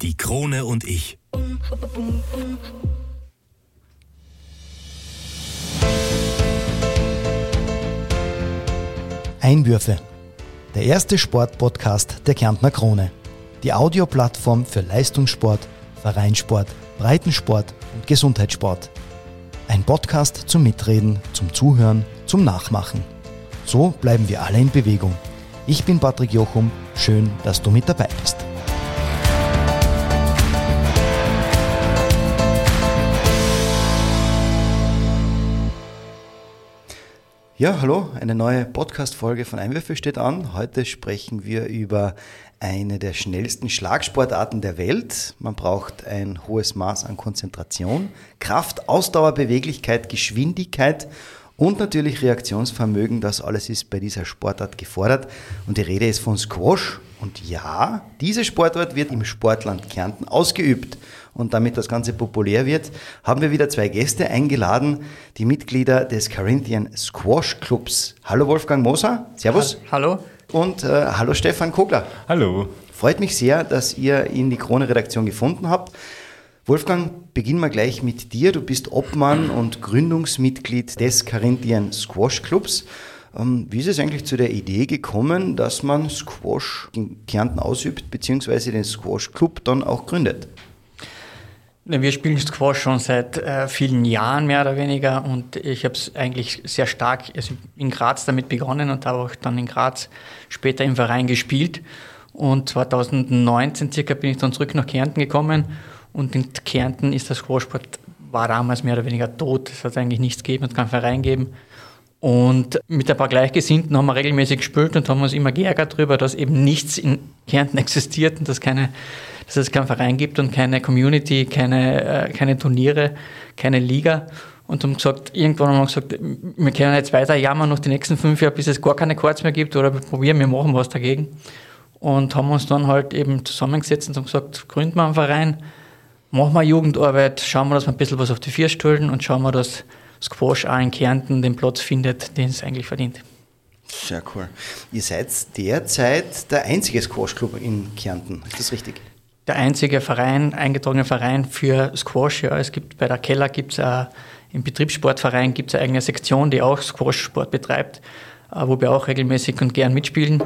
Die Krone und ich. Einwürfe. Der erste Sportpodcast der Kärntner Krone. Die Audioplattform für Leistungssport, Vereinssport, Breitensport und Gesundheitssport. Ein Podcast zum Mitreden, zum Zuhören, zum Nachmachen. So bleiben wir alle in Bewegung. Ich bin Patrick Jochum. Schön, dass du mit dabei bist. Ja, hallo, eine neue Podcast-Folge von Einwürfe steht an. Heute sprechen wir über eine der schnellsten Schlagsportarten der Welt. Man braucht ein hohes Maß an Konzentration, Kraft, Ausdauer, Beweglichkeit, Geschwindigkeit und natürlich Reaktionsvermögen. Das alles ist bei dieser Sportart gefordert. Und die Rede ist von Squash. Und ja, diese Sportart wird im Sportland Kärnten ausgeübt und damit das Ganze populär wird, haben wir wieder zwei Gäste eingeladen, die Mitglieder des Corinthian Squash Clubs. Hallo Wolfgang Moser, Servus. Hallo. Und äh, hallo Stefan Kogler. Hallo. Freut mich sehr, dass ihr in die Krone-Redaktion gefunden habt. Wolfgang, beginnen wir gleich mit dir. Du bist Obmann und Gründungsmitglied des Corinthian Squash Clubs. Ähm, wie ist es eigentlich zu der Idee gekommen, dass man Squash in Kärnten ausübt, beziehungsweise den Squash Club dann auch gründet? Wir spielen Squash schon seit äh, vielen Jahren mehr oder weniger und ich habe es eigentlich sehr stark also in Graz damit begonnen und habe auch dann in Graz später im Verein gespielt. Und 2019 circa bin ich dann zurück nach Kärnten gekommen und in Kärnten ist der Squashsport war damals mehr oder weniger tot. Es hat eigentlich nichts gegeben, es keinen Verein gegeben. Und mit ein paar Gleichgesinnten haben wir regelmäßig gespielt und haben uns immer geärgert darüber, dass eben nichts in Kärnten existiert und dass, keine, dass es keinen Verein gibt und keine Community, keine, äh, keine Turniere, keine Liga. Und haben gesagt, irgendwann haben wir gesagt, wir können jetzt weiter jammern noch die nächsten fünf Jahre, bis es gar keine Chords mehr gibt oder wir probieren, wir machen was dagegen. Und haben uns dann halt eben zusammengesetzt und haben gesagt, gründen wir einen Verein, machen wir Jugendarbeit, schauen wir, dass wir ein bisschen was auf die Vier stellen und schauen wir, dass Squash auch in Kärnten den Platz findet, den es eigentlich verdient. Sehr cool. Ihr seid derzeit der einzige Squash-Club in Kärnten, ist das richtig? Der einzige Verein, eingetragene Verein für Squash. Ja. Es gibt bei der Keller gibt es im Betriebssportverein gibt es eine eigene Sektion, die auch Squash-Sport betreibt, äh, wo wir auch regelmäßig und gern mitspielen.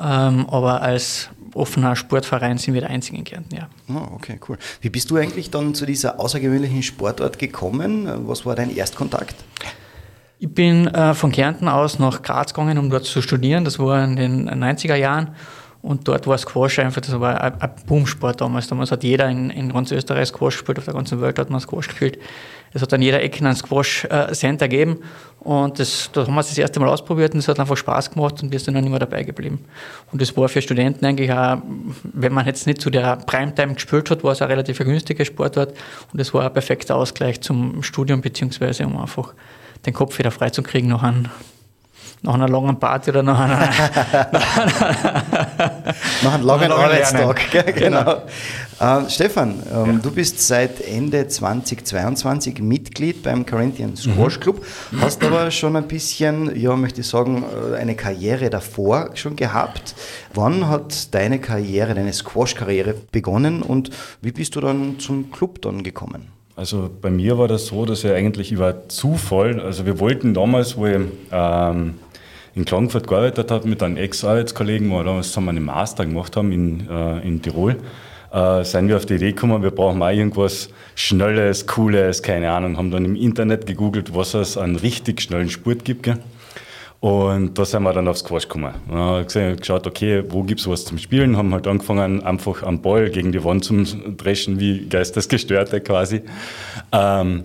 Ähm, aber als offener Sportverein sind wir der einzige in Kärnten, ja. Oh, okay, cool. Wie bist du eigentlich dann zu dieser außergewöhnlichen Sportart gekommen? Was war dein Erstkontakt? Ich bin äh, von Kärnten aus nach Graz gegangen, um dort zu studieren. Das war in den 90er Jahren. Und dort war Squash einfach, das war ein, Boomsport damals. Damals hat jeder in, in ganz Österreich Squash gespielt, auf der ganzen Welt hat man Squash gespielt. Es hat an jeder Ecke ein Squash-Center äh, gegeben. Und das, da haben wir es das erste Mal ausprobiert und es hat einfach Spaß gemacht und wir sind dann immer dabei geblieben. Und das war für Studenten eigentlich auch, wenn man jetzt nicht zu der Primetime gespielt hat, war es ein relativ günstiger Sportart und es war ein perfekter Ausgleich zum Studium, beziehungsweise um einfach den Kopf wieder freizukriegen nach einem nach einer langen Party oder nach einer. nach einem langen Arbeitstag, genau. genau. Uh, Stefan, ähm, ja. du bist seit Ende 2022 Mitglied beim Corinthian Squash mhm. Club, mhm. hast aber schon ein bisschen, ja, möchte ich sagen, äh, eine Karriere davor schon gehabt. Wann hat deine Karriere, deine Squash-Karriere begonnen und wie bist du dann zum Club dann gekommen? Also bei mir war das so, dass er eigentlich über Zufall, also wir wollten damals, wo ich ähm, in Klagenfurt gearbeitet habe mit einem Ex-Arbeitskollegen, wo wir damals zusammen einen Master gemacht haben in, äh, in Tirol, äh, sind wir auf die Idee gekommen, wir brauchen mal irgendwas Schnelles, Cooles, keine Ahnung, haben dann im Internet gegoogelt, was es an richtig schnellen Sport gibt. Gell? Und da sind wir dann aufs Squash gekommen. Wir haben geschaut, okay, wo gibt es was zum Spielen? Haben halt angefangen, einfach am Ball gegen die Wand zu dreschen, wie Geistesgestörte quasi. Ähm,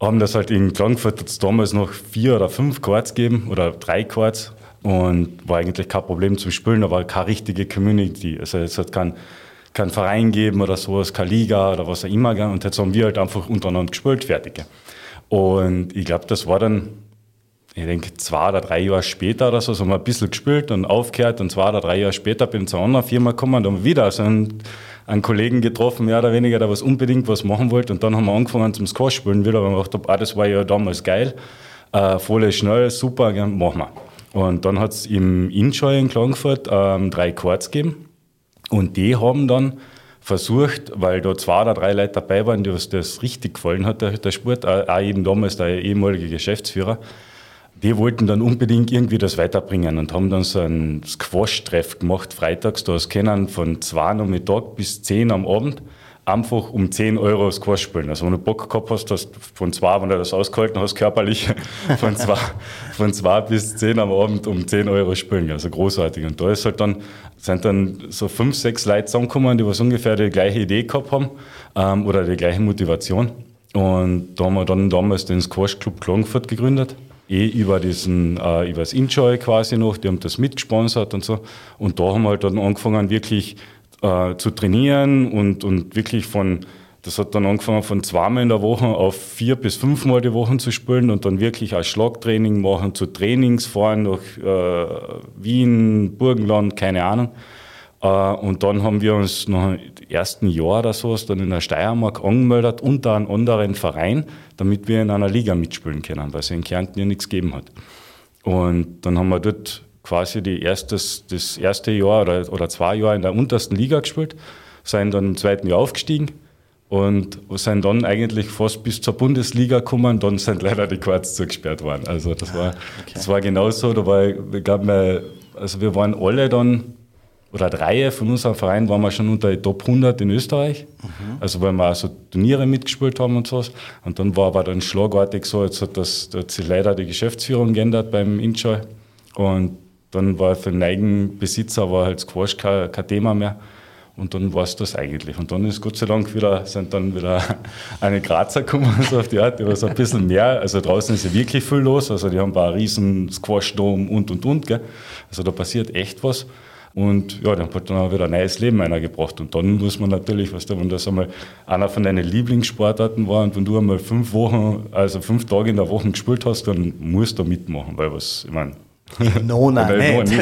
haben das halt in Klagenfurt hat damals noch vier oder fünf Chords gegeben oder drei Chords und war eigentlich kein Problem zum Spielen, aber keine richtige Community. Also es hat keinen kein Verein gegeben oder sowas, keine Liga oder was auch immer. Und jetzt haben wir halt einfach untereinander gespielt, fertig. Und ich glaube, das war dann, ich denke, zwei oder drei Jahre später oder so, so haben wir ein bisschen gespielt und aufgehört und zwei oder drei Jahre später bin ich zu einer anderen Firma gekommen und haben wieder so einen einen Kollegen getroffen, mehr oder weniger, der was unbedingt was machen wollte. Und dann haben wir angefangen zum Squash spielen wieder, weil wir gedacht ah, das war ja damals geil. Äh, voll schnell, super, ja, machen wir. Und dann hat es im Inschau in Klagenfurt ähm, drei Chords gegeben. Und die haben dann versucht, weil da zwei oder drei Leute dabei waren, die das richtig gefallen hat, der, der Sport, auch eben damals der ehemalige Geschäftsführer, die wollten dann unbedingt irgendwie das weiterbringen und haben dann so einen Squash-Treff gemacht, freitags, da hast können von zwei am Mittag bis zehn am Abend einfach um 10 Euro Squash spielen. Also wenn du Bock gehabt hast, hast von zwei, wenn du das ausgehalten hast, körperlich, von zwei, von zwei bis zehn am Abend um 10 Euro spielen. Also großartig. Und da ist halt dann, sind dann so fünf, sechs Leute zusammengekommen, die was ungefähr die gleiche Idee gehabt haben ähm, oder die gleiche Motivation. Und da haben wir dann damals den Squash Club Klagenfurt gegründet eh über diesen, äh, über das Enjoy quasi noch, die haben das mitgesponsert und so. Und da haben wir halt dann angefangen, wirklich äh, zu trainieren und, und wirklich von, das hat dann angefangen von zweimal in der Woche auf vier bis fünfmal die Woche zu spielen und dann wirklich als Schlagtraining machen, zu Trainings fahren nach äh, Wien, Burgenland, keine Ahnung. Äh, und dann haben wir uns nach dem ersten Jahr oder so dann in der Steiermark angemeldet unter einem anderen Verein, damit wir in einer Liga mitspielen können, weil es in Kärnten ja nichts gegeben hat. Und dann haben wir dort quasi die erstes, das erste Jahr oder, oder zwei Jahre in der untersten Liga gespielt, sind dann im zweiten Jahr aufgestiegen und sind dann eigentlich fast bis zur Bundesliga gekommen. Dann sind leider die Quarts zugesperrt worden. Also das war, okay. das war genauso. Da war, ich glaube, also wir waren alle dann, oder drei von unserem Verein waren wir schon unter die Top 100 in Österreich. Mhm. Also weil wir auch so Turniere mitgespielt haben und so. Und dann war aber dann schlagartig so, jetzt hat, das, da hat sich leider die Geschäftsführung geändert beim Inchoy. Und dann war für den Eigenbesitzer war halt Squash kein, kein Thema mehr. Und dann war es das eigentlich. Und dann ist Gott sei Dank wieder, sind dann wieder eine Grazer gekommen, so auf die Art, die war so ein bisschen mehr. Also draußen ist ja wirklich viel los. Also die haben ein riesen Squash-Dom und und und. Gell? Also da passiert echt was. Und ja, dann hat dann auch wieder ein neues Leben einer gebracht. Und dann muss man natürlich, weißt du, wenn das einmal einer von deinen Lieblingssportarten war und wenn du einmal fünf Wochen, also fünf Tage in der Woche gespielt hast, dann musst du mitmachen, weil was, ich meine, Nona nicht.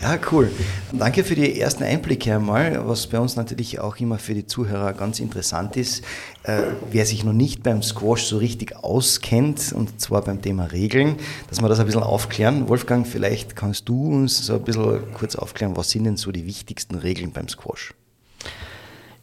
Ja, cool. Danke für die ersten Einblicke einmal, was bei uns natürlich auch immer für die Zuhörer ganz interessant ist. Äh, wer sich noch nicht beim Squash so richtig auskennt, und zwar beim Thema Regeln, dass wir das ein bisschen aufklären. Wolfgang, vielleicht kannst du uns so ein bisschen kurz aufklären, was sind denn so die wichtigsten Regeln beim Squash?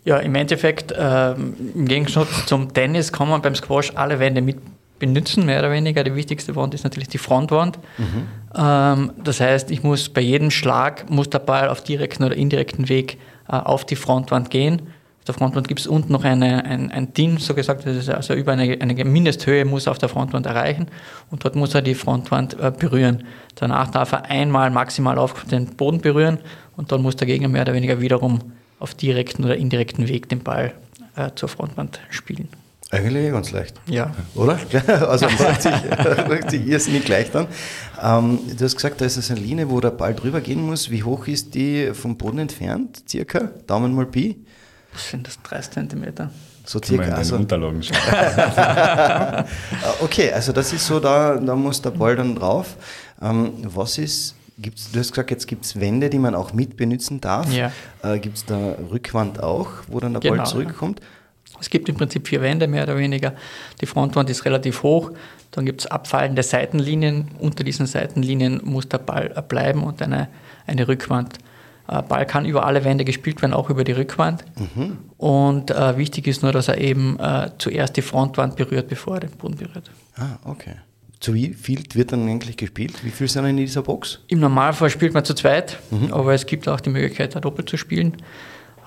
Ja, im Endeffekt, äh, im Gegensatz zum Tennis kann man beim Squash alle Wände mit benutzen, mehr oder weniger. Die wichtigste Wand ist natürlich die Frontwand. Mhm. Ähm, das heißt, ich muss bei jedem Schlag, muss der Ball auf direkten oder indirekten Weg äh, auf die Frontwand gehen. Auf der Frontwand gibt es unten noch eine, ein, ein DIN, so gesagt, das ist also über eine, eine Mindesthöhe muss er auf der Frontwand erreichen und dort muss er die Frontwand äh, berühren. Danach darf er einmal maximal auf den Boden berühren und dann muss der Gegner mehr oder weniger wiederum auf direkten oder indirekten Weg den Ball äh, zur Frontwand spielen. Eigentlich eh ganz leicht. Ja. Oder? Also macht sich, sich irrsinnig leicht dann. Ähm, du hast gesagt, da ist eine Linie, wo der Ball drüber gehen muss. Wie hoch ist die vom Boden entfernt, circa? Daumen mal Pi? Was sind das? Drei Zentimeter? So circa. In also, Unterlagen schauen. okay, also das ist so, da, da muss der Ball dann drauf. Ähm, was ist Gibt's, du hast gesagt, jetzt gibt es Wände, die man auch mit benutzen darf. Ja. Äh, gibt es da Rückwand auch, wo dann der genau, Ball zurückkommt? Ja. Es gibt im Prinzip vier Wände mehr oder weniger. Die Frontwand ist relativ hoch. Dann gibt es abfallende Seitenlinien. Unter diesen Seitenlinien muss der Ball bleiben und eine, eine Rückwand. Äh, Ball kann über alle Wände gespielt werden, auch über die Rückwand. Mhm. Und äh, wichtig ist nur, dass er eben äh, zuerst die Frontwand berührt, bevor er den Boden berührt. Ah, okay. Zu wie viel wird dann eigentlich gespielt? Wie viel sind in dieser Box? Im Normalfall spielt man zu zweit, mhm. aber es gibt auch die Möglichkeit, da doppelt zu spielen.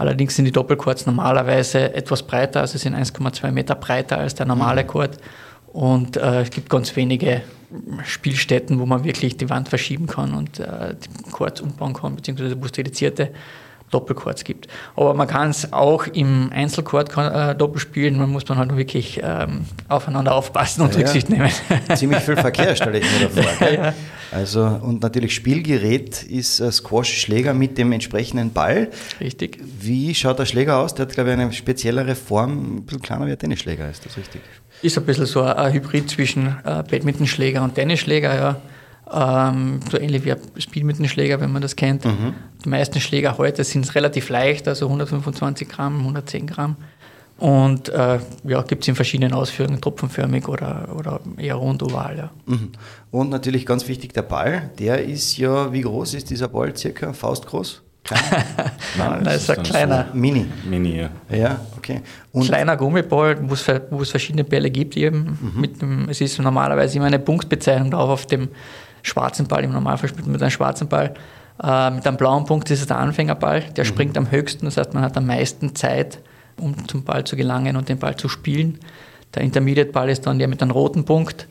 Allerdings sind die Doppelchords normalerweise etwas breiter, also sind 1,2 Meter breiter als der normale Chord. Und äh, es gibt ganz wenige Spielstätten, wo man wirklich die Wand verschieben kann und äh, die Chords umbauen kann, beziehungsweise dedizierte Doppelchords gibt. Aber man kann es auch im Einzelchord äh, doppelt spielen, man muss man halt wirklich ähm, aufeinander aufpassen und ja, Rücksicht nehmen. Ziemlich viel Verkehr stelle ich mir da vor. Ja, also, und natürlich Spielgerät ist ein Squash-Schläger mit dem entsprechenden Ball. Richtig. Wie schaut der Schläger aus? Der hat, glaube ich, eine speziellere Form, ein bisschen kleiner wie ein Tennisschläger, ist das richtig? Ist ein bisschen so ein Hybrid zwischen äh, Badmintonschläger und Tennisschläger, ja. Ähm, so ähnlich wie ein Spielmittenschläger, wenn man das kennt. Mhm. Die meisten Schläger heute sind relativ leicht, also 125 Gramm, 110 Gramm. Und äh, ja, gibt es in verschiedenen Ausführungen, tropfenförmig oder, oder eher rund oval. Ja. Mhm. Und natürlich ganz wichtig der Ball. Der ist ja, wie groß ist dieser Ball? Circa faustgroß? Klein? Nein, das ist ein kleiner. So Mini. Mini, ja. Ja, okay. Und kleiner Gummiball, wo es, wo es verschiedene Bälle gibt eben. Mhm. Mit dem, es ist normalerweise immer eine Punktbezeichnung drauf auf dem schwarzen Ball. Im Normalfall spielt man mit einem schwarzen Ball. Äh, mit einem blauen Punkt ist es der Anfängerball. Der mhm. springt am höchsten, das heißt, man hat am meisten Zeit, um zum Ball zu gelangen und den Ball zu spielen. Der Intermediate-Ball ist dann der mit einem roten Punkt.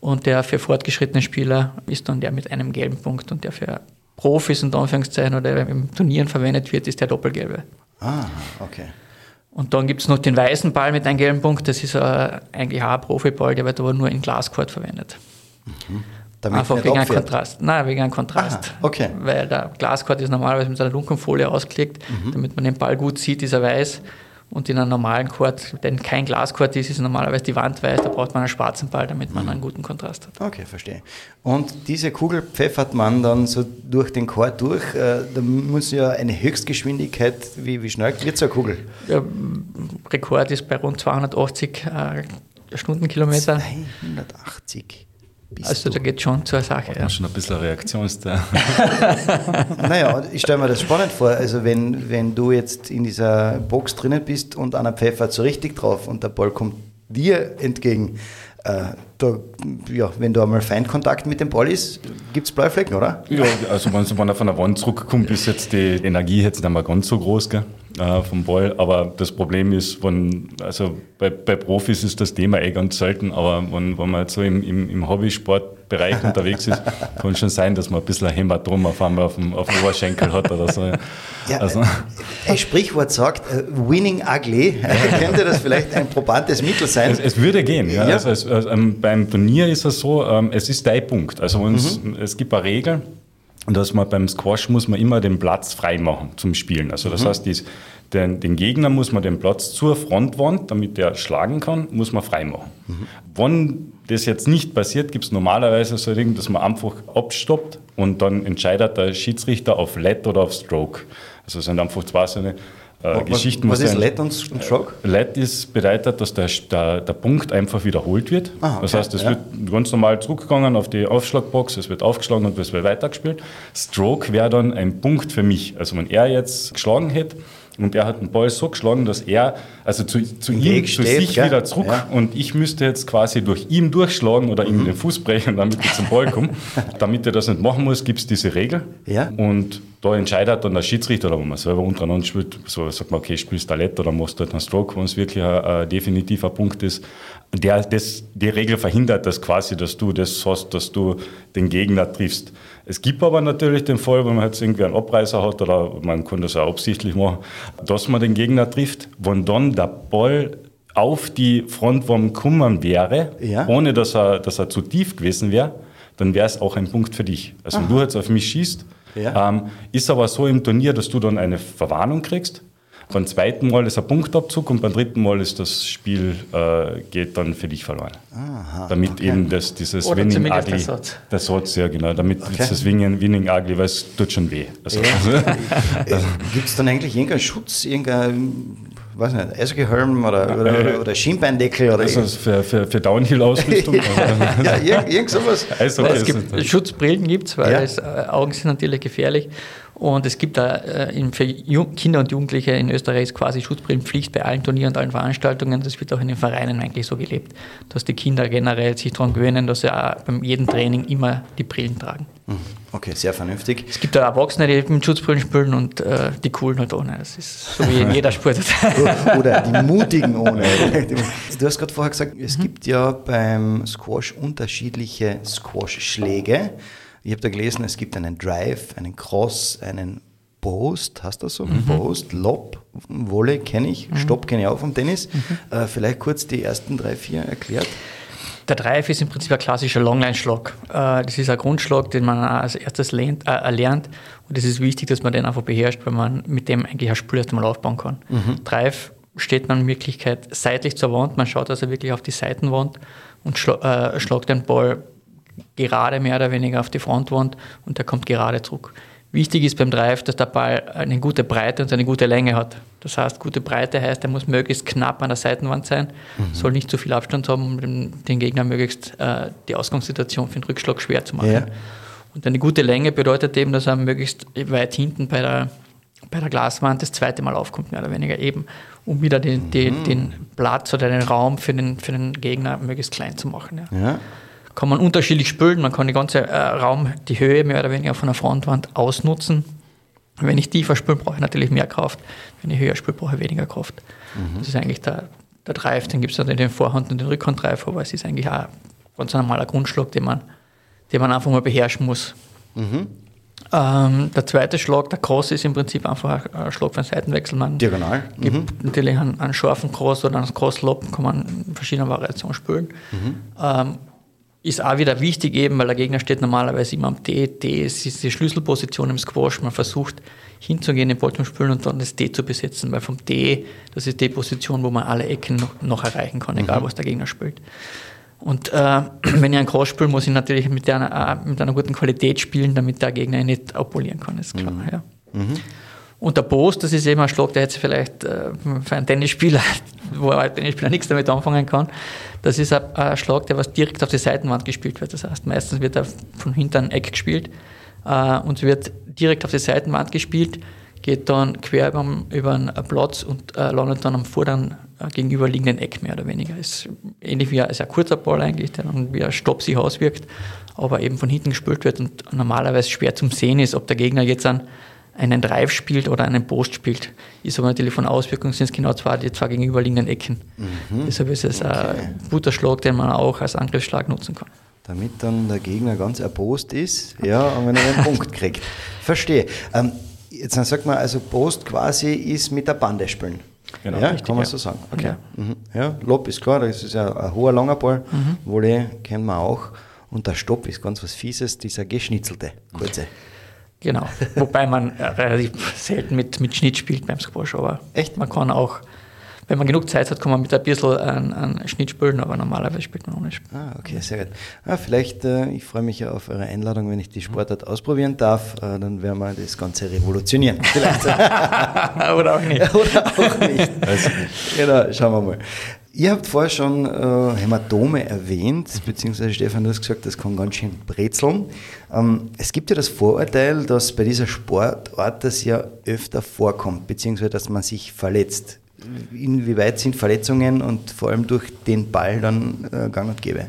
Und der für fortgeschrittene Spieler ist dann der mit einem gelben Punkt. Und der für Profis und Anführungszeichen oder im Turnieren verwendet wird, ist der doppelgelbe. Ah, okay. Und dann gibt es noch den weißen Ball mit einem gelben Punkt. Das ist äh, eigentlich auch ein Profiball, der wird aber nur in Glascourt verwendet. Mhm. Damit Einfach wegen einem Kontrast. Nein, wegen einem Kontrast. Aha, okay. Weil der Glascourt ist normalerweise mit einer dunklen Folie ausgelegt, mhm. damit man den Ball gut sieht, ist er weiß. Und in einem normalen Chord, denn kein Glaschord ist, ist normalerweise die Wand weiß, da braucht man einen schwarzen Ball, damit man einen guten Kontrast hat. Okay, verstehe. Und diese Kugel pfeffert man dann so durch den Chord durch. Äh, da muss ja eine Höchstgeschwindigkeit, wie, wie schnell wird so eine Kugel? Ja, Rekord ist bei rund 280 äh, Stundenkilometer. 280. Bist also da geht schon zur Sache. Ja. schon ein bisschen Reaktionszeit. naja, ich stelle mir das spannend vor. Also wenn, wenn du jetzt in dieser Box drinnen bist und einer pfeffert so richtig drauf und der Ball kommt dir entgegen, da, ja, wenn du einmal Feindkontakt mit dem Ball ist, gibt es Bleiflecken, oder? Ja, also wenn er von der Wand zurückkommt, ist jetzt die Energie jetzt nicht mehr ganz so groß gell, äh, vom Ball. Aber das Problem ist, wenn, also bei, bei Profis ist das Thema eh ganz selten, aber wenn, wenn man jetzt so im, im, im Hobbysport Bereich unterwegs ist, kann schon sein, dass man ein bisschen ein Hämatom auf einmal auf dem, auf dem Oberschenkel hat oder so. Ja, also. Ein Sprichwort sagt, uh, winning ugly, könnte das vielleicht ein probantes Mittel sein? Es, es würde gehen, ja. ja. Also, es, also, ähm, beim Turnier ist es so, ähm, es ist dein Punkt. Also mhm. es gibt eine Regel, dass man beim Squash muss man immer den Platz frei machen zum Spielen. Also das mhm. heißt, dies, den, den, Gegner muss man den Platz zur Frontwand, damit der schlagen kann, muss man frei machen. Mhm. Wenn das jetzt nicht passiert, gibt es normalerweise so ein Ding, dass man einfach abstoppt und dann entscheidet der Schiedsrichter auf Let oder auf Stroke. Also es sind einfach zwei so eine äh, was, Geschichten. Was ist sein. Let und Stroke? Let ist bedeutet, dass der, der, der Punkt einfach wiederholt wird. Ah, okay. Das heißt, es ja. wird ganz normal zurückgegangen auf die Aufschlagbox, es wird aufgeschlagen und es wird weitergespielt. Stroke wäre dann ein Punkt für mich. Also wenn er jetzt geschlagen hätte, und er hat den Ball so geschlagen, dass er, also zu, zu ihm, zu steht, sich gell? wieder zurück ja. und ich müsste jetzt quasi durch ihn durchschlagen oder ihm mhm. den Fuß brechen, damit ich zum Ball komme. damit er das nicht machen muss, gibt es diese Regel. Ja. Und da entscheidet dann der Schiedsrichter, oder wenn man selber untereinander spielt, so sagt man, okay, spielst du Lett oder machst du halt einen Stroke, wenn es wirklich ein, ein definitiver Punkt ist. Der, das, die Regel verhindert das quasi, dass du das hast, dass du den Gegner triffst. Es gibt aber natürlich den Fall, wenn man jetzt irgendwie einen Abreißer hat oder man kann das auch absichtlich machen, dass man den Gegner trifft, wenn dann der Ball auf die Frontwand gekommen wäre, ja. ohne dass er, dass er zu tief gewesen wäre, dann wäre es auch ein Punkt für dich. Also Aha. wenn du jetzt auf mich schießt, ja. ähm, ist aber so im Turnier, dass du dann eine Verwarnung kriegst beim zweiten Mal ist ein Punktabzug und beim dritten Mal ist das Spiel äh, geht dann für dich verloren. Aha, damit okay. eben das, dieses Oder Winning Ugly, der Satz. der Satz, ja genau, damit okay. das Winning, Winning Ugly, weil es tut schon weh. Also, ja. also, Gibt es dann eigentlich irgendeinen Schutz, irgendein weiß nicht, Eishockeyhelm oder, oder, oder Schienbeindeckel oder also für, für, für Downhill-Ausrüstung? ja, irgend, irgend sowas. Also, es gibt, Schutzbrillen gibt es, weil ja. es, äh, Augen sind natürlich gefährlich. Und es gibt da äh, für Kinder und Jugendliche in Österreich ist quasi Schutzbrillenpflicht bei allen Turnieren und allen Veranstaltungen. Das wird auch in den Vereinen eigentlich so gelebt, dass die Kinder generell sich daran gewöhnen, dass sie auch beim jedem Training immer die Brillen tragen. Mhm. Okay, sehr vernünftig. Es gibt da Erwachsene, die mit Schutzbrillen spielen und äh, die coolen halt ohne. Das ist so wie in jeder Sport. Oder die mutigen ohne. Du hast gerade vorher gesagt, es mhm. gibt ja beim Squash unterschiedliche Squash-Schläge. Ich habe da gelesen, es gibt einen Drive, einen Cross, einen Post, hast du so? Mhm. Post, Lob, Wolle kenne ich, mhm. Stopp kenne ich auch vom Tennis. Mhm. Äh, vielleicht kurz die ersten drei, vier erklärt. Der Drive ist im Prinzip ein klassischer Longline-Schlag. Äh, das ist ein Grundschlag, den man als erstes lernt, äh, erlernt. Und es ist wichtig, dass man den einfach beherrscht, weil man mit dem eigentlich ein Spiel erst einmal aufbauen kann. Mhm. Drive steht man in Wirklichkeit seitlich zur Wand. Man schaut also wirklich auf die Seitenwand und schla äh, schlagt den Ball gerade mehr oder weniger auf die Frontwand und der kommt gerade zurück. Wichtig ist beim Drive, dass der Ball eine gute Breite und eine gute Länge hat. Das heißt, gute Breite heißt, er muss möglichst knapp an der Seitenwand sein, mhm. soll nicht zu viel Abstand haben, um den Gegner möglichst äh, die Ausgangssituation für den Rückschlag schwer zu machen. Ja. Und eine gute Länge bedeutet eben, dass er möglichst weit hinten bei der bei der Glaswand das zweite Mal aufkommt, mehr oder weniger eben, um wieder den, den, den Platz oder den Raum für den, für den Gegner möglichst klein zu machen. Ja. Ja. Kann man unterschiedlich spülen, man kann die ganze äh, Raum, die Höhe mehr oder weniger von der Frontwand ausnutzen. Wenn ich tiefer spüle, brauche ich natürlich mehr Kraft. Wenn ich höher spüle, brauche ich weniger Kraft. Das ist eigentlich der, der Drive, den gibt es den Vorhand- und den Rückhand-Drive, aber es ist eigentlich auch ein ganz normaler Grundschlag, den man, den man einfach mal beherrschen muss. Ähm, der zweite Schlag, der Cross, ist im Prinzip einfach ein Schlag für einen Seitenwechsel. Man Diagonal. gibt natürlich einen, einen scharfen Cross oder einen Cross-Lob, kann man in verschiedenen Variationen spielen. Ähm, ist auch wieder wichtig eben, weil der Gegner steht normalerweise immer am D. D ist ist die Schlüsselposition im Squash. Man versucht hinzugehen, den Ball Spielen und dann das D zu besetzen, weil vom D, das ist die Position, wo man alle Ecken noch, noch erreichen kann, egal was der Gegner spielt. Und äh, wenn ich einen Cross spiele, muss ich natürlich mit einer, äh, mit einer guten Qualität spielen, damit der Gegner ihn nicht abpolieren kann, ist klar. Ja. Und der Post, das ist eben ein Schlag, der jetzt vielleicht äh, für einen Tennisspieler, wo ein Tennisspieler nichts damit anfangen kann, das ist ein, Schlag, der was direkt auf die Seitenwand gespielt wird. Das heißt, meistens wird er von hinten Eck gespielt äh, und wird direkt auf die Seitenwand gespielt, geht dann quer über, einen Platz und äh, landet dann am vorderen gegenüberliegenden Eck mehr oder weniger. Ist ähnlich wie ein sehr kurzer Ball eigentlich, der dann wie ein Stopp sich auswirkt, aber eben von hinten gespielt wird und normalerweise schwer zum Sehen ist, ob der Gegner jetzt einen, einen Drive spielt oder einen Post spielt. Ist aber natürlich von Auswirkungen sind es genau zwei, die zwei gegenüberliegenden Ecken. Deshalb ist es ein guter Schlag, den man auch als Angriffsschlag nutzen kann. Damit dann der Gegner ganz erbost ist, ja, und wenn er einen Punkt kriegt. Verstehe. Ähm, jetzt dann sagt man, also Post quasi ist mit der Bande spielen. Genau. ja, Richtig, kann man ja. so sagen. Okay. Ja. Mhm. Ja, Lob ist klar, das ist ja ein hoher, langer Ball. Volley kennen wir auch. Und der Stopp ist ganz was Fieses, dieser geschnitzelte, kurze. Genau. Wobei man äh, relativ selten mit, mit Schnitt spielt beim Squash, aber Echt? man kann auch, wenn man genug Zeit hat, kann man mit ein bisschen an, an Schnitt spielen, aber normalerweise spielt man ohne Schnitt. Ah, okay, sehr gut. Ja, vielleicht, äh, ich freue mich ja auf eure Einladung, wenn ich die Sportart ausprobieren darf, äh, dann werden wir das Ganze revolutionieren. Vielleicht. Oder auch nicht. Oder auch nicht. genau, schauen wir mal. Ihr habt vorher schon äh, Hämatome erwähnt, beziehungsweise Stefan, du hast gesagt, das kann ganz schön brezeln. Ähm, es gibt ja das Vorurteil, dass bei dieser Sportart das ja öfter vorkommt, beziehungsweise dass man sich verletzt. Inwieweit sind Verletzungen und vor allem durch den Ball dann äh, gang und gäbe?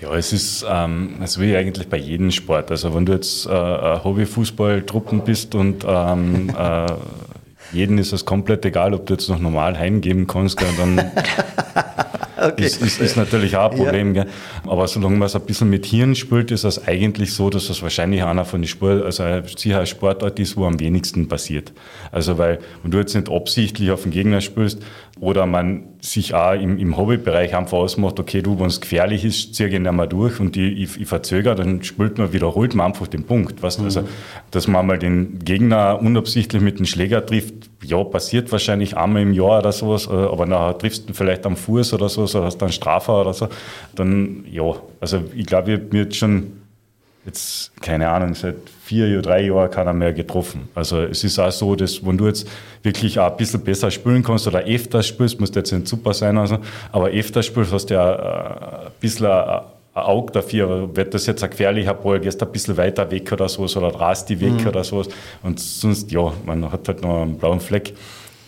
Ja, es ist ähm, so wie eigentlich bei jedem Sport. Also wenn du jetzt äh, Hobby-Fußball-Truppen bist und ähm, äh, jeden ist es komplett egal, ob du jetzt noch normal heimgeben kannst, dann Okay. ist, ist, ist natürlich auch ein Problem. Gell. Aber solange man es ein bisschen mit Hirn spielt, ist es eigentlich so, dass das wahrscheinlich einer von den Sport, also sicher ein Sportart ist, wo am wenigsten passiert. Also weil, wenn du jetzt nicht absichtlich auf den Gegner spielst oder man sich auch im, im Hobbybereich einfach ausmacht, okay, du, wenn es gefährlich ist, ziehe ich ihn einmal durch und ich, ich, ich verzögere, dann spielt man, wiederholt man einfach den Punkt. Weißt? du? Also, dass man mal den Gegner unabsichtlich mit dem Schläger trifft, ja, passiert wahrscheinlich einmal im Jahr oder sowas, äh, aber nachher triffst du vielleicht am Fuß oder so, so hast dann Strafer oder so, dann, ja, also ich glaube, ich habe mir jetzt schon jetzt, keine Ahnung, seit vier oder drei Jahren keiner mehr getroffen. Also es ist auch so, dass wenn du jetzt wirklich auch ein bisschen besser spielen kannst oder öfter spielst, muss jetzt nicht super sein, also, aber öfter spielst, hast du ja äh, ein bisschen ein Auge dafür, wird das jetzt ein gefährlicher Ball, gehst ein bisschen weiter weg oder sowas oder drast die weg oder sowas. Und sonst, ja, man hat halt noch einen blauen Fleck.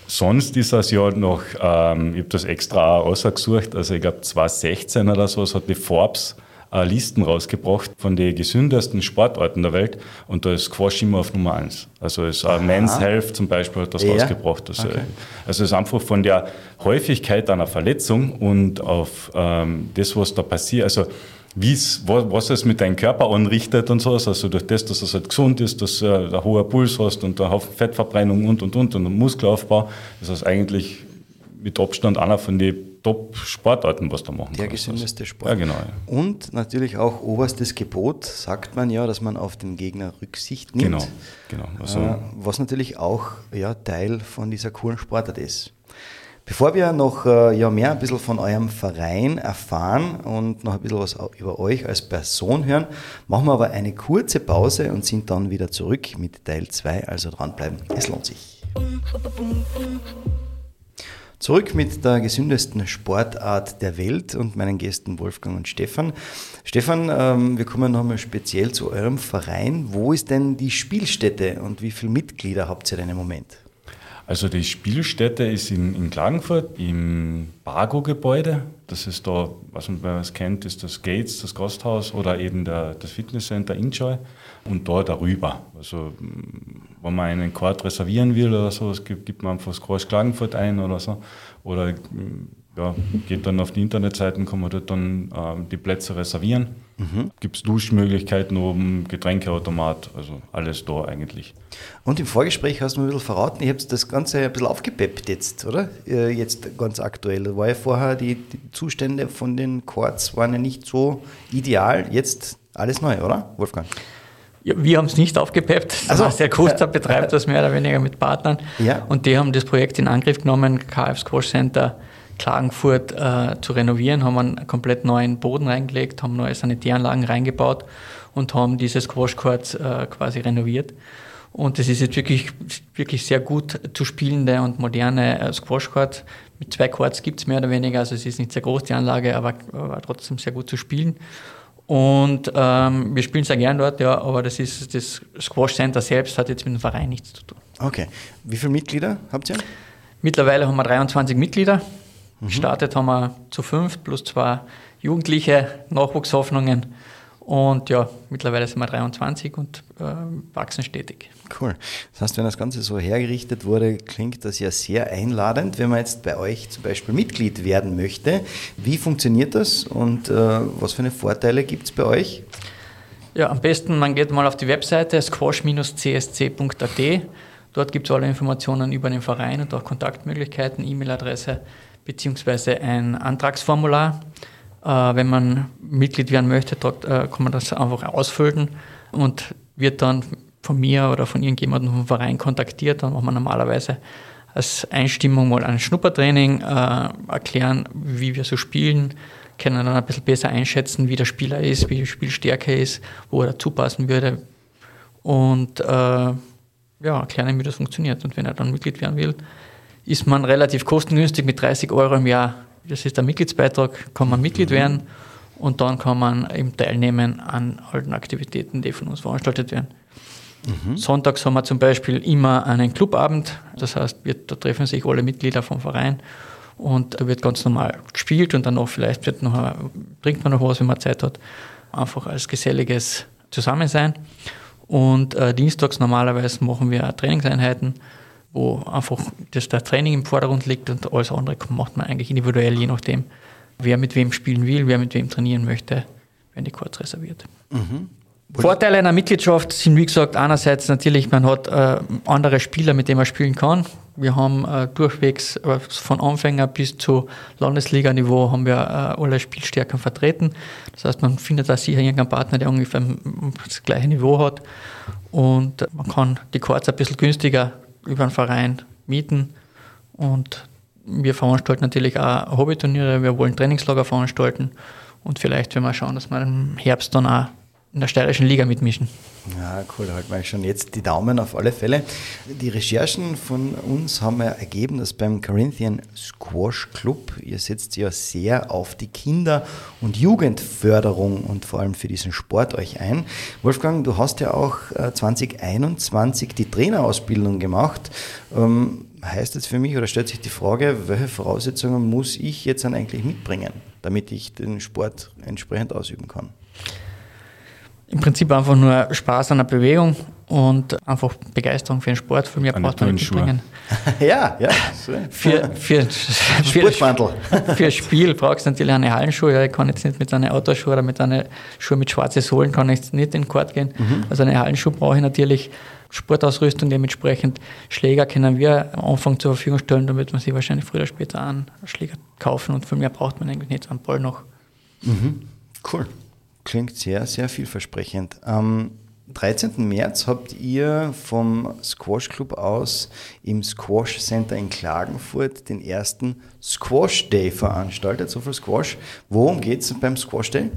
Sonst ist das ja noch, ähm, ich habe das extra ausgesucht, also ich glaube 2016 oder sowas hat die Forbes äh, Listen rausgebracht von den gesündesten Sportarten der Welt und da ist Squash immer auf Nummer eins. Also ist äh, Men's Health zum Beispiel hat das Ja. rausgebracht. Also, also es ist einfach von der Häufigkeit einer Verletzung und auf ähm, das, was da passiert, also wie's, was, es mit deinem Körper anrichtet und so, also durch das, dass es halt gesund ist, dass du einen hohen Puls hast und einen Haufen Fettverbrennung und und und und einen Muskelaufbau, ist das eigentlich mit Abstand einer von den Top-Sportarten, was da machen Der kannst. gesündeste Sport. Ja, genau. Ja. Und natürlich auch oberstes Gebot, sagt man ja, dass man auf den Gegner Rücksicht nimmt. Genau, genau. Also, Äh, was natürlich auch ja, Teil von dieser coolen Sportart ist. Bevor wir noch äh, ja, mehr ein bisschen von eurem Verein erfahren und noch ein bisschen was über euch als Person hören, machen wir aber eine kurze Pause und sind dann wieder zurück mit Teil 2. Also dranbleiben, es lohnt sich. Zurück mit der gesündesten Sportart der Welt und meinen Gästen Wolfgang und Stefan. Stefan, ähm, wir kommen nochmal speziell zu eurem Verein. Wo ist denn die Spielstätte und wie viele Mitglieder habt ihr denn im Moment? Also die Spielstätte ist in, in Klagenfurt im Bargo-Gebäude. Das ist da, was man es kennt, ist das Gates, das Gasthaus oder eben der, das Fitnesscenter Enjoy und da darüber. Also wenn man einen Quad reservieren will oder so, gibt, gibt man einfach Squash Klagenfurt ein oder so. Oder ja, geht dann auf die Internetseiten, kann man dort dann äh, die Plätze reservieren. Mhm. Gibt es Duschmöglichkeiten oben, Getränkeautomat, also alles da eigentlich. Und im Vorgespräch hast du mir ein bisschen verraten, ihr habt das Ganze ein bisschen aufgepeppt jetzt, oder? Äh, jetzt ganz aktuell. War ja vorher, die, die Zustände von den Chords waren ja nicht so ideal. Jetzt alles neu, oder, Wolfgang? Ja, wir haben es nicht aufgepeppt. Also, der Costa betreibt das mehr oder weniger mit Partnern. Ja. Und die haben das Projekt in Angriff genommen, KF Squash Center Klagenfurt äh, zu renovieren, haben einen komplett neuen Boden reingelegt, haben neue Sanitäranlagen reingebaut und haben dieses Squash Court äh, quasi renoviert. Und es ist jetzt wirklich, wirklich sehr gut zu spielende und moderne äh, Squash Court. Mit zwei Courts gibt es mehr oder weniger, also es ist nicht sehr groß die Anlage, aber, aber trotzdem sehr gut zu spielen. Und ähm, wir spielen sehr gern dort, ja, aber das ist das Squash Center selbst hat jetzt mit dem Verein nichts zu tun. Okay. Wie viele Mitglieder habt ihr? Mittlerweile haben wir 23 Mitglieder. Mhm. Gestartet haben wir zu fünf plus zwei Jugendliche, Nachwuchshoffnungen. Und ja, mittlerweile sind wir 23 und äh, wachsen stetig. Cool. Das heißt, wenn das Ganze so hergerichtet wurde, klingt das ja sehr einladend. Wenn man jetzt bei euch zum Beispiel Mitglied werden möchte, wie funktioniert das und äh, was für eine Vorteile gibt es bei euch? Ja, am besten, man geht mal auf die Webseite squash-csc.at. Dort gibt es alle Informationen über den Verein und auch Kontaktmöglichkeiten, E-Mail-Adresse beziehungsweise ein Antragsformular. Äh, wenn man Mitglied werden möchte, dort, äh, kann man das einfach ausfüllen und wird dann von mir oder von irgendjemandem vom Verein kontaktiert. Dann macht man normalerweise als Einstimmung mal ein Schnuppertraining, äh, erklären, wie wir so spielen, können dann ein bisschen besser einschätzen, wie der Spieler ist, wie die Spielstärke ist, wo er dazu passen würde. Und äh, ja, erklären, wie das funktioniert. Und wenn er dann Mitglied werden will, ist man relativ kostengünstig mit 30 Euro im Jahr. Das ist der Mitgliedsbeitrag, kann man Mitglied mhm. werden und dann kann man eben teilnehmen an allen Aktivitäten, die von uns veranstaltet werden. Mhm. Sonntags haben wir zum Beispiel immer einen Clubabend, das heißt, wir, da treffen sich alle Mitglieder vom Verein und da wird ganz normal gespielt und dann auch vielleicht wird noch, trinkt man noch was, wenn man Zeit hat, einfach als geselliges Zusammensein. Und äh, dienstags normalerweise machen wir Trainingseinheiten wo einfach das der Training im Vordergrund liegt und alles andere macht man eigentlich individuell, je nachdem, wer mit wem spielen will, wer mit wem trainieren möchte, werden die kurz reserviert. Mhm. Vorteile einer Mitgliedschaft sind, wie gesagt, einerseits natürlich, man hat äh, andere Spieler, mit denen man spielen kann. Wir haben äh, durchwegs äh, von Anfänger bis zu Landesliga-Niveau haben wir äh, alle Spielstärken vertreten. Das heißt, man findet da sicher irgendeinen Partner, der ungefähr das gleiche Niveau hat. Und man kann die Courts ein bisschen günstiger über einen Verein mieten. Und wir veranstalten natürlich auch Hobbyturniere, wir wollen Trainingslager veranstalten. Und vielleicht werden wir schauen, dass wir im Herbst dann auch in der steirischen Liga mitmischen. Ja, cool, da halten wir schon jetzt die Daumen auf alle Fälle. Die Recherchen von uns haben ja ergeben, dass beim Corinthian Squash Club, ihr setzt ja sehr auf die Kinder- und Jugendförderung und vor allem für diesen Sport euch ein. Wolfgang, du hast ja auch 2021 äh, die Trainerausbildung gemacht. Ähm, heißt jetzt für mich oder stellt sich die Frage, welche Voraussetzungen muss ich jetzt dann eigentlich mitbringen, damit ich den Sport entsprechend ausüben kann? Im Prinzip einfach nur Spaß an der Bewegung und einfach Begeisterung für den Sport. Für mich braucht man nicht bringen. ja, ja. Für, für, für, für Spiel brauchst du natürlich eine Hallenschuhe. Ich kann jetzt nicht mit einer Autoschuhe oder mit einer Schuhe mit schwarzen Sohlen kann ich nicht in den Court gehen. Mhm. Also eine Hallenschuhe brauche ich natürlich. Sportausrüstung dementsprechend. Schläger können wir am Anfang zur Verfügung stellen, damit man sich wahrscheinlich früher oder später an Schläger kaufen und viel mehr braucht man eigentlich nicht am Ball noch. Mhm. Cool. Klingt sehr, sehr vielversprechend. Am 13. März habt ihr vom Squash Club aus im Squash Center in Klagenfurt den ersten Squash Day veranstaltet. So viel Squash. Worum geht es beim Squash Day?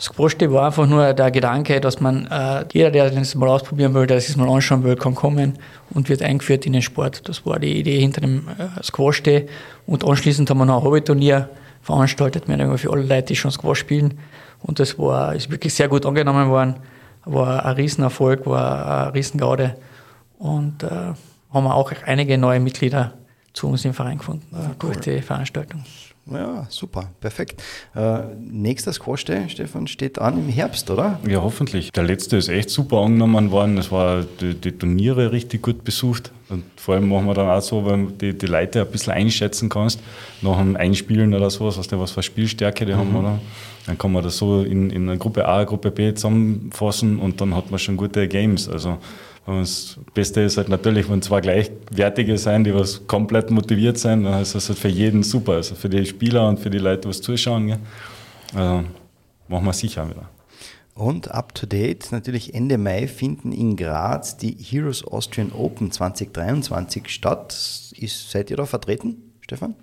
Squash Day war einfach nur der Gedanke, dass man, äh, jeder, der das mal ausprobieren will, der das mal anschauen will, kann kommen und wird eingeführt in den Sport. Das war die Idee hinter dem äh, Squash Day. Und anschließend haben wir noch ein Hobbyturnier veranstaltet, mehr oder für alle Leute, die schon Squash spielen. Und das war, ist wirklich sehr gut angenommen worden. War ein Riesenerfolg, war eine Riesengaude. Und äh, haben wir auch einige neue Mitglieder zu uns im Verein gefunden ah, durch die Veranstaltung. Ja, super, perfekt. Äh, nächster Squash Day, Stefan, steht an im Herbst, oder? Ja, hoffentlich. Der letzte ist echt super angenommen worden. Es war die, die, Turniere richtig gut besucht. Und vor allem machen wir dann auch so, wenn du die, die Leute ein bisschen einschätzen kannst, nach dem Einspielen oder sowas, was, was für Spielstärke die mhm. haben, oder? Dann kann man das so in, in einer Gruppe A, Gruppe B zusammenfassen und dann hat man schon gute Games. Also das Beste ist halt natürlich, wenn zwei Gleichwertige sein, die was komplett motiviert sind, dann ist das halt für jeden super. Also für die Spieler und für die Leute, die was zuschauen. Gell? Also machen wir sicher wieder. Und up to date, natürlich Ende Mai finden in Graz die Heroes Austrian Open 2023 statt. Ist, seid ihr da vertreten, Stefan?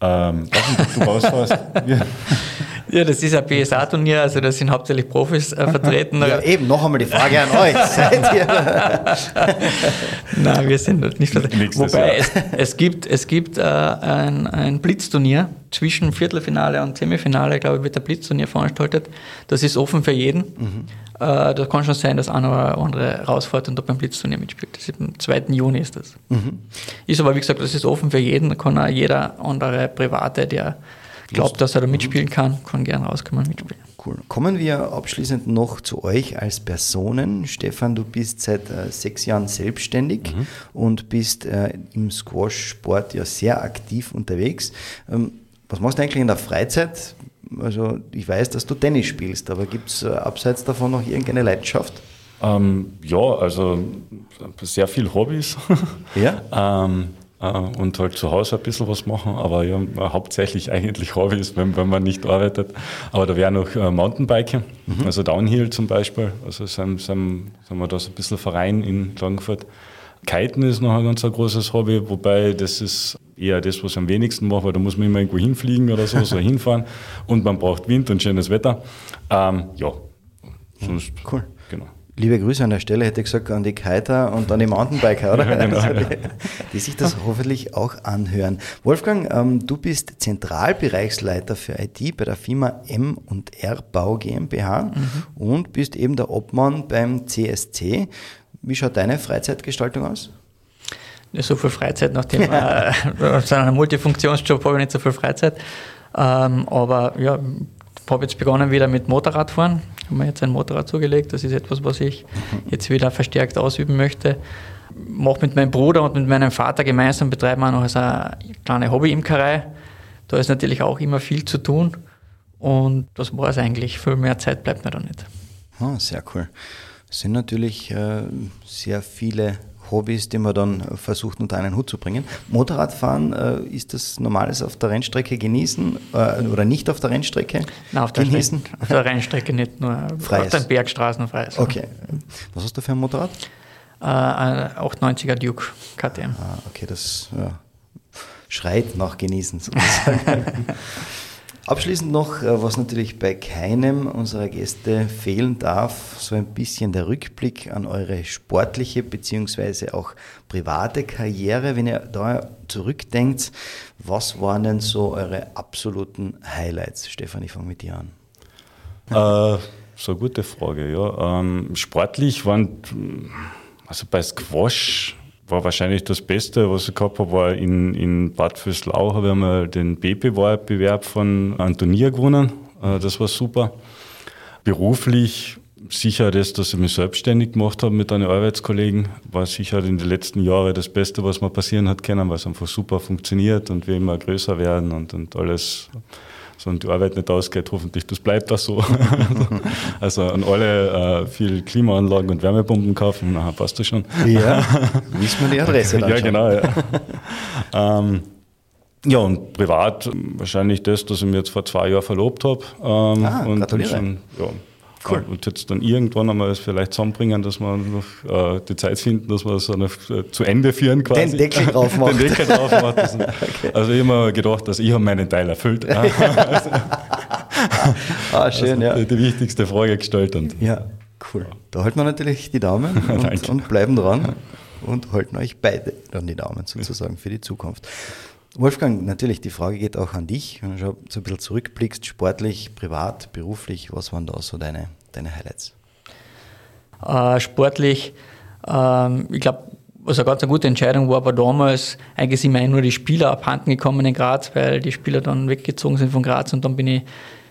Ähm, du rausfährst. Ja, das ist ein PSA-Turnier, also da sind hauptsächlich Profis äh, vertreten. Ja, eben, noch einmal die Frage an euch. Seid ihr? Nein, wir sind nicht vertreten. Wobei es, es, gibt, es gibt äh, ein, ein Blitzturnier zwischen Viertelfinale und Semifinale, glaube ich, wird der Blitzturnier veranstaltet. Das ist offen für jeden. Mhm. Äh, da kann schon sein, dass einer oder andere rausfährt und da beim Blitzturnier mitspielt. Das ist am 2. Juni ist das. Mhm. Ist aber, wie gesagt, das ist offen für jeden. Da kann auch jeder andere Private, der glaubt, dass er da mitspielen kann, kann gerne rauskommen und mitspielen. Cool. Kommen wir abschließend noch zu euch als Personen. Stefan, du bist seit äh, sechs Jahren selbstständig mhm. und bist äh, im Squash-Sport ja sehr aktiv unterwegs. Ähm, was machst du eigentlich in der Freizeit? Also ich weiß, dass du Tennis spielst, aber gibt es äh, abseits davon noch irgendeine Leidenschaft? Ähm, ja, also sehr viel Hobbys. Ja. ähm, äh, und halt zu Hause ein bisschen was machen, aber ja, hauptsächlich eigentlich Hobbys, wenn, wenn man nicht arbeitet. Aber da wäre noch äh, Mountainbiken, mhm. also Downhill zum Beispiel. Also sind, sind, sind wir da so ein bisschen Verein in Klagenfurt. Kiten ist noch ein ganz ein großes Hobby, wobei das ist eher das, was ich am wenigsten mache, weil da muss man immer irgendwo hinfliegen oder so, so hinfahren und man braucht Wind und schönes Wetter. Ähm, ja, sonst, cool. Genau. Liebe Grüße an der Stelle, hätte ich gesagt, an die Kiter und an die Mountainbiker, oder? Ja, genau. also die, die, sich das hoffentlich auch anhören. Wolfgang, ähm, du bist Zentralbereichsleiter für IT bei der Firma M&R Bau GmbH mhm. und bist eben der Obmann beim CSC. Wie schaut deine Freizeitgestaltung aus? Ja, so viel Freizeit, nachdem äh, so einem Multifunktionsjob habe ich nicht so viel Freizeit. Ähm, aber ja, habe jetzt begonnen wieder mit Motorradfahren. Habe mir jetzt ein Motorrad zugelegt. Das ist etwas, was ich jetzt wieder verstärkt ausüben möchte. Mache mit meinem Bruder und mit meinem Vater gemeinsam betreiben wir noch eine kleine Hobby-Imkerei. Da ist natürlich auch immer viel zu tun. Und das war es eigentlich. Viel mehr Zeit bleibt mir da nicht. Oh, sehr cool. Es sind natürlich äh, sehr viele Hobbys, die man dann versucht unter einen Hut zu bringen. Motorradfahren, äh, ist das normales auf der Rennstrecke genießen äh, oder nicht auf der Rennstrecke Nein, auf der genießen? auf der Rennstrecke nicht, nur freies. auf den Bergstraßen freies. Okay. Was hast du für ein Motorrad? Äh, 890er Duke KTM. Ah, okay, das ja, schreit nach Genießen sozusagen. Abschließend noch, äh, was natürlich bei keinem unserer Gäste fehlen darf, so ein bisschen der Rückblick an eure sportliche bzw. auch private Karriere. Wenn ihr da zurückdenkt, was waren denn so eure absoluten Highlights? Stefan, ich fange mit dir an. Äh, so eine gute Frage, ja. Ähm, sportlich waren, also bei Squash war wahrscheinlich das Beste, was ich gehabt habe, war in, in Bad Fürslau, habe ich einmal den B-Wettbewerb von Turnier gewonnen. Äh, das war super. Beruflich sicher das, dass ich mich selbstständig gemacht habe mit einem Arbeitskollegen, war sicher in den letzten Jahren das Beste, was mir passieren hat können, weil es einfach super funktioniert und wir immer größer werden und, und alles so und die Arbeit nicht ausgeht, hoffentlich das bleibt das so. also an alle äh, viel Klimaanlagen und Wärmepumpen kaufen, na, passt das schon. Ja, wissen wir die Adresse dann Ja, schon. genau. Ja. ähm, ja, und privat wahrscheinlich das, dass ich mir jetzt vor zwei Jahren verlobt habe. Ähm, ah, und gratuliere. Schon, ja, Cool. Und jetzt dann irgendwann einmal vielleicht zusammenbringen, dass wir noch äh, die Zeit finden, dass wir es so äh, zu Ende führen quasi. Den Deckel drauf machen. Den Deckel drauf machen. okay. Also ich habe mir gedacht, dass ich habe meinen Teil erfüllt. ah, schön, also, ja. Die, wichtigste Frage gestellt. Und, ja, cool. Da halten wir natürlich die Daumen und, und bleiben dran und halten euch beide dann die Daumen sozusagen für die Zukunft. Wolfgang, natürlich, die Frage geht auch an dich. Wenn du schon so ein bisschen zurückblickst, sportlich, privat, beruflich, was waren da so deine, deine Highlights? Äh, sportlich, ähm, ich glaube, was eine ganz gute Entscheidung war, aber damals eigentlich sind mir nur die Spieler abhanden gekommen in Graz, weil die Spieler dann weggezogen sind von Graz und dann bin ich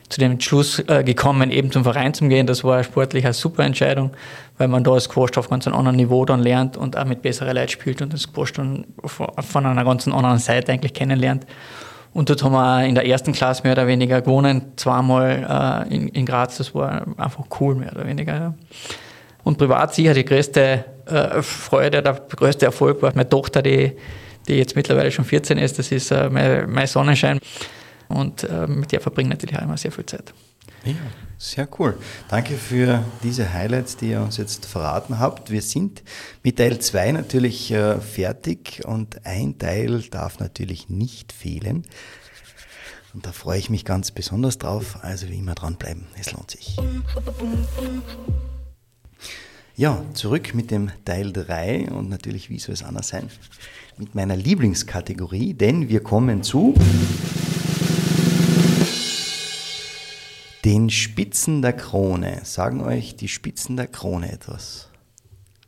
zu dem Entschluss äh, gekommen, eben zum Verein zu gehen. Das war sportlich eine super Entscheidung, weil man da als Squash auf ganz einem anderen Niveau dann lernt und auch mit besseren Leuten spielt und das Squash dann von einer ganz anderen Seite eigentlich kennenlernt. Und dort haben wir in der ersten Klasse mehr oder weniger gewonnen, zweimal äh, in, in, Graz. Das war einfach cool, mehr oder weniger. Ja. Und privat sicher die größte äh, Freude, der größte Erfolg war meine Tochter, die, die jetzt mittlerweile schon 14 ist. Das ist äh, mein, mein Sonnenschein. Und äh, mit der verbringe ich natürlich auch immer sehr viel Zeit. Ja, sehr cool. Danke für diese Highlights, die ihr uns jetzt verraten habt. Wir sind mit Teil 2 natürlich äh, fertig und ein Teil darf natürlich nicht fehlen. Und da freue ich mich ganz besonders drauf. Also wie immer dranbleiben, es lohnt sich. Ja, zurück mit dem Teil 3 und natürlich, wie soll es anders sein, mit meiner Lieblingskategorie, denn wir kommen zu Den Spitzen der Krone. Sagen euch die Spitzen der Krone etwas?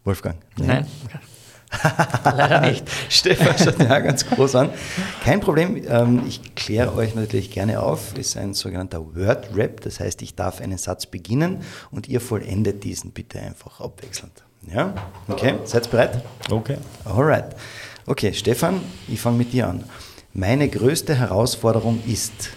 Wolfgang? Nein. Leider nicht. Stefan schaut ja ganz groß an. Kein Problem, ähm, ich kläre euch natürlich gerne auf. Das ist ein sogenannter Word Rap, das heißt, ich darf einen Satz beginnen und ihr vollendet diesen bitte einfach abwechselnd. Ja? Okay, seid bereit? Okay. Alright. Okay, Stefan, ich fange mit dir an. Meine größte Herausforderung ist.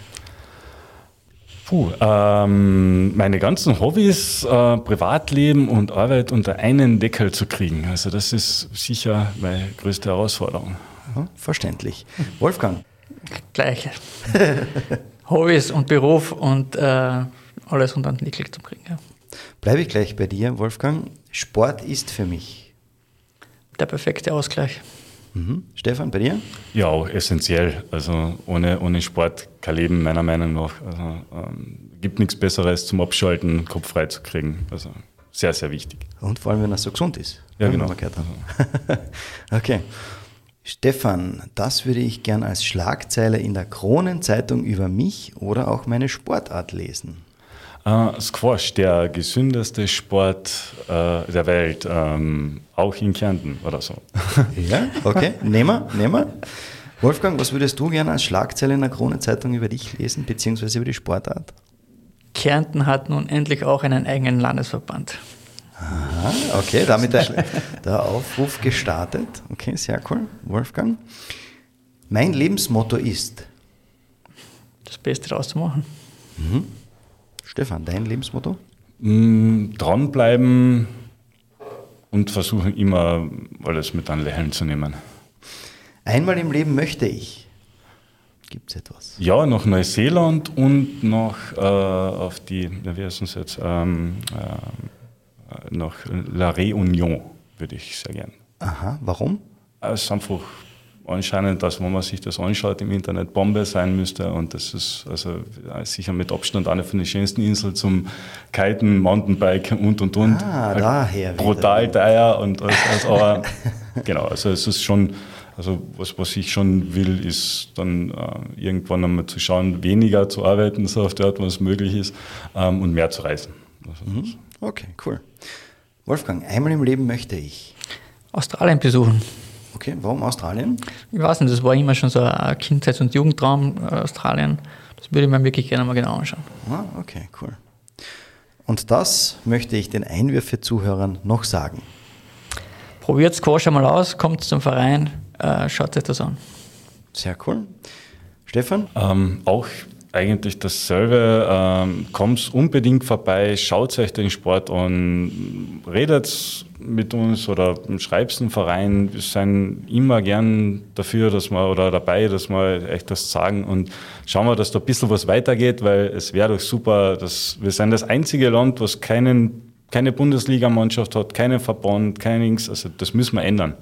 Puh, ähm, meine ganzen Hobbys, äh, Privatleben und Arbeit unter einen Deckel zu kriegen. Also das ist sicher meine größte Herausforderung. Verständlich. Wolfgang. Gleiche. Hobbys und Beruf und äh, alles unter einen Deckel zu kriegen. Ja. Bleibe ich gleich bei dir, Wolfgang. Sport ist für mich. Der perfekte Ausgleich. Mhm. Stefan, bei dir? Ja, auch essentiell. Also ohne, ohne Sport kein Leben meiner Meinung nach. Also, ähm, gibt nichts Besseres zum Abschalten, Kopf frei zu kriegen. Also sehr, sehr wichtig. Und vor allem, wenn er so gesund ist. Ja, genau. okay. Stefan, das würde ich gern als Schlagzeile in der Kronenzeitung über mich oder auch meine Sportart lesen. Uh, Squash, der gesündeste Sport uh, der Welt, um, ähm, auch in Kärnten oder so. Ja, okay, nehmen wir, nehmen wir. Wolfgang, was würdest du gerne als Schlagzeile in der Krone-Zeitung über dich lesen, beziehungsweise über die Sportart? Kärnten hat nun endlich auch einen eigenen Landesverband. Aha, okay, damit der, der Aufruf gestartet. Okay, sehr cool. Wolfgang. Mein Lebensmotto ist? Das Beste daraus zu machen. Mhm. Stefan, dein Lebensmotto? Mm, dranbleiben und versuchen immer alles mit einem Lächeln zu nehmen. Einmal im Leben möchte ich. Gibt es etwas? Ja, nach Neuseeland und nach äh, auf die, wie heißt es jetzt, ähm, äh, nach La Réunion würde ich sehr gern. Aha, warum? Es ist einfach anscheinend, dass wenn man sich das anschaut im Internet, Bombe sein müsste. Und das ist also sicher mit Abstand eine von den schönsten Inseln zum Kiten, Mountainbiken und und und. Ah, halt daher. Brutal teuer und alles, also, aber genau, also es ist schon, also was, was ich schon will, ist dann äh, irgendwann einmal zu schauen, weniger zu arbeiten, so auf der Art, was möglich ist, ähm, und mehr zu reisen. Also, mhm. Okay, cool. Wolfgang, einmal im Leben möchte ich Australien besuchen. Okay, warum Australien? Ich weiß nicht, das war immer schon so ein Kindheits- und Jugendtraum, äh, Australien. Das würde ich mir wirklich gerne mal genau anschauen. Ah, okay, cool. Und das möchte ich den Einwürfe-Zuhörern noch sagen. Probiert Squash einmal aus, kommt zum Verein, äh, schaut euch das an. Sehr cool. Stefan? Ähm, auch eigentlich dasselbe. Ähm, kommt unbedingt vorbei, schaut euch den Sport an, redet mit uns oder schreibt einen Verein. Wir sind immer gern dafür, dass wir oder dabei, dass wir echt das sagen und schauen wir, dass da ein bisschen was weitergeht, weil es wäre doch super, dass wir sind das einzige Land, was keinen, keine Bundesligamannschaft hat, keinen Verband, kein nichts. Also das müssen wir ändern.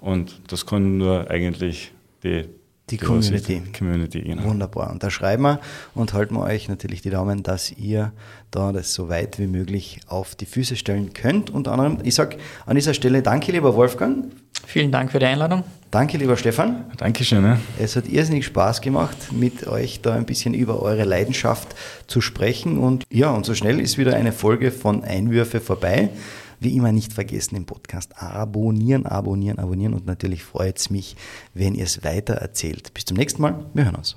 Und das kann nur eigentlich die die Community. Community genau. Wunderbar. Und da schreiben wir und halten wir euch natürlich die Daumen, dass ihr da das so weit wie möglich auf die Füße stellen könnt. Unter anderem, ich sage an dieser Stelle danke, lieber Wolfgang. Vielen Dank für die Einladung. Danke, lieber Stefan. Dankeschön. Ne? Es hat irrsinnig Spaß gemacht, mit euch da ein bisschen über eure Leidenschaft zu sprechen. Und ja, und so schnell ist wieder eine Folge von Einwürfe vorbei. Wie immer nicht vergessen, den Podcast abonnieren, abonnieren, abonnieren und natürlich freut es mich, wenn ihr es weiter erzählt. Bis zum nächsten Mal, wir hören uns.